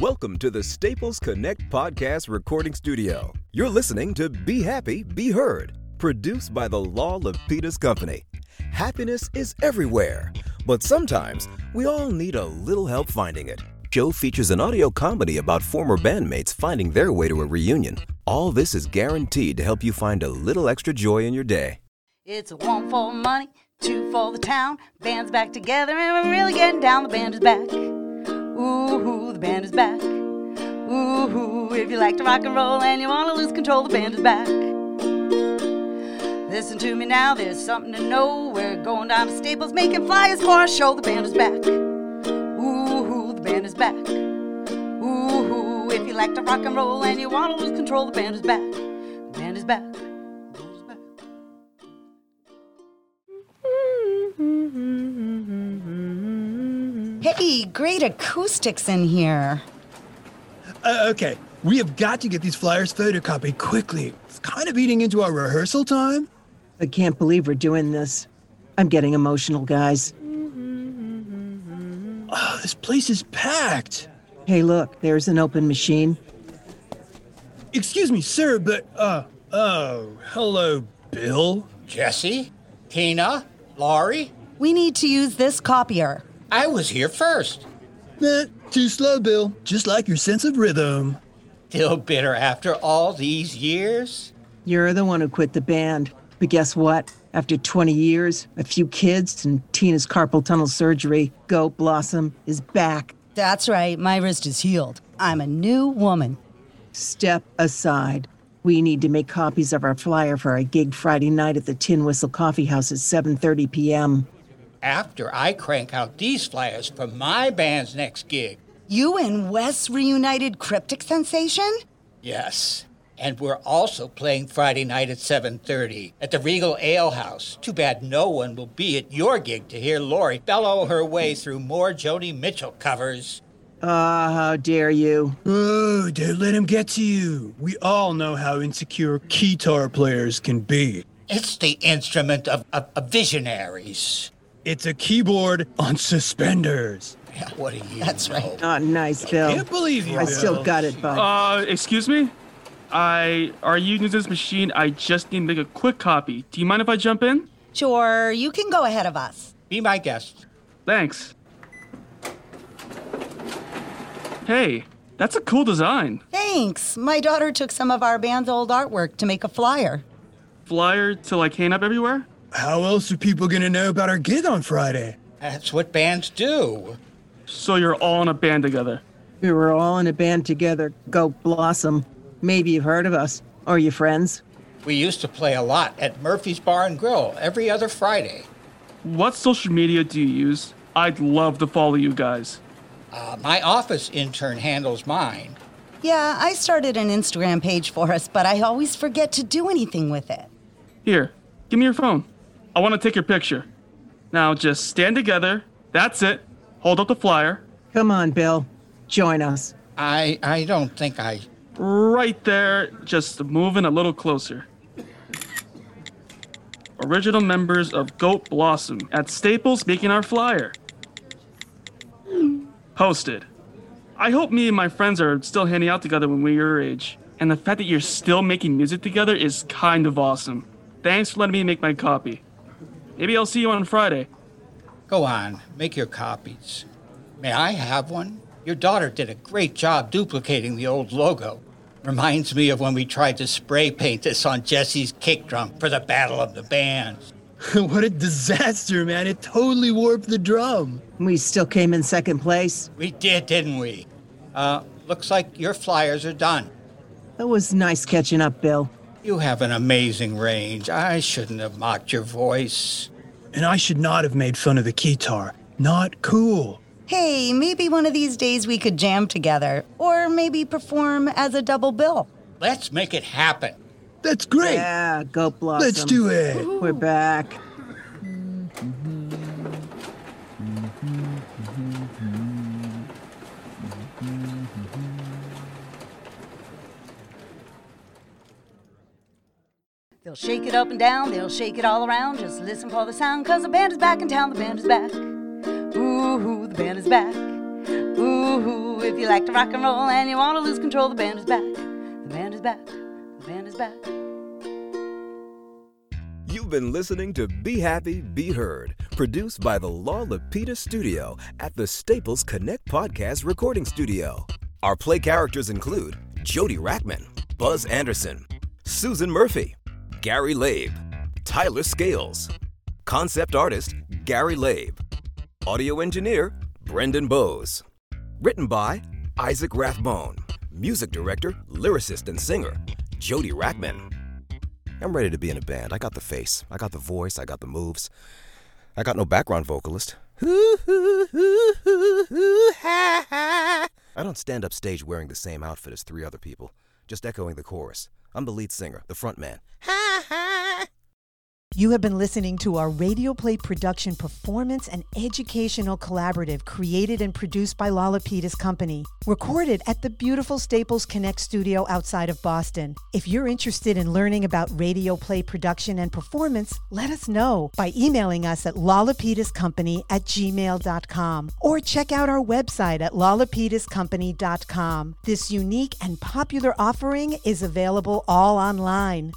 Welcome to the Staples Connect podcast recording studio. You're listening to Be Happy, Be Heard, produced by the Law Lapidus Company. Happiness is everywhere, but sometimes we all need a little help finding it. Show features an audio comedy about former bandmates finding their way to a reunion. All this is guaranteed to help you find a little extra joy in your day. It's a one for money, two for the town. Band's back together and we're really getting down. The band is back. Ooh, band is back. Ooh, if you like to rock and roll and you want to lose control, the band is back. Listen to me now, there's something to know. We're going down to Staples making flyers for our show. The band is back. Ooh, the band is back. Ooh, if you like to rock and roll and you want to lose control, the band is back. The band is back. Hey, great acoustics in here. Uh, okay, we have got to get these flyers photocopied quickly. It's kind of eating into our rehearsal time. I can't believe we're doing this. I'm getting emotional, guys. Oh, this place is packed. Hey, look, there's an open machine. Excuse me, sir, but, uh, oh, hello, Bill. Jesse? Tina? Laurie? We need to use this copier. I was here first. Eh, too slow, Bill. Just like your sense of rhythm. Still bitter after all these years? You're the one who quit the band. But guess what? After 20 years, a few kids, and Tina's carpal tunnel surgery, Goat Blossom is back. That's right, my wrist is healed. I'm a new woman. Step aside. We need to make copies of our flyer for our gig Friday night at the Tin Whistle Coffee House at 7:30 p.m. After I crank out these flyers for my band's next gig. You and Wes reunited Cryptic Sensation? Yes. And we're also playing Friday night at 7:30 at the Regal Ale House. Too bad no one will be at your gig to hear Laurie bellow her way through more Joni Mitchell covers. Ah, how dare you? Oh, don't let him get to you. We all know how insecure guitar players can be. It's the instrument of, of, of visionaries. It's a keyboard on suspenders. Yeah, what do you That's know? right. Oh, nice, Bill. Can't believe you. I Bill. still got it, bud. Uh, excuse me? I are you using this machine? I just need to make a quick copy. Do you mind if I jump in? Sure, you can go ahead of us. Be my guest. Thanks. Hey, that's a cool design. Thanks. My daughter took some of our band's old artwork to make a flyer. Flyer to like hang up everywhere? How else are people gonna know about our gig on Friday? That's what bands do. So you're all in a band together. we were all in a band together, Goat Blossom. Maybe you've heard of us. Or your friends. We used to play a lot at Murphy's Bar and Grill every other Friday. What social media do you use? I'd love to follow you guys. Uh, my office intern handles mine. Yeah, I started an Instagram page for us, but I always forget to do anything with it. Here, give me your phone. I want to take your picture. Now just stand together. That's it. Hold up the flyer. Come on, Bill. Join us. I I don't think I. Right there, just moving a little closer. Original members of Goat Blossom at Staples making our flyer. Posted. I hope me and my friends are still hanging out together when we're your age. And the fact that you're still making music together is kind of awesome. Thanks for letting me make my copy. Maybe I'll see you on Friday. Go on, make your copies. May I have one? Your daughter did a great job duplicating the old logo. Reminds me of when we tried to spray paint this on Jesse's kick drum for the Battle of the Bands. what a disaster, man. It totally warped the drum. We still came in second place. We did, didn't we? Uh, looks like your flyers are done. That was nice catching up, Bill. You have an amazing range. I shouldn't have mocked your voice. And I should not have made fun of the guitar. Not cool. Hey, maybe one of these days we could jam together, or maybe perform as a double bill. Let's make it happen. That's great. Yeah, Goat Blossom. Let's do it. We're back. They'll shake it up and down, they'll shake it all around. Just listen for the sound, cause the band is back in town, the band is back. Ooh, the band is back. Ooh, if you like to rock and roll and you want to lose control, the band is back. The band is back. The band is back. You've been listening to Be Happy, Be Heard, produced by the La Lapita Studio at the Staples Connect Podcast Recording Studio. Our play characters include Jody Rackman, Buzz Anderson, Susan Murphy, Gary Labe, Tyler Scales, concept artist Gary Labe, audio engineer Brendan Bowes. Written by Isaac Rathbone, music director, lyricist, and singer Jody Rackman. I'm ready to be in a band. I got the face, I got the voice, I got the moves. I got no background vocalist. I don't stand up stage wearing the same outfit as three other people, just echoing the chorus. I'm the lead singer, the front man. You have been listening to our radio play production performance and educational collaborative created and produced by Lollapetus Company, recorded at the beautiful Staples Connect studio outside of Boston. If you're interested in learning about radio play production and performance, let us know by emailing us at lollapetuscompany at gmail.com or check out our website at lollapetuscompany.com. This unique and popular offering is available all online.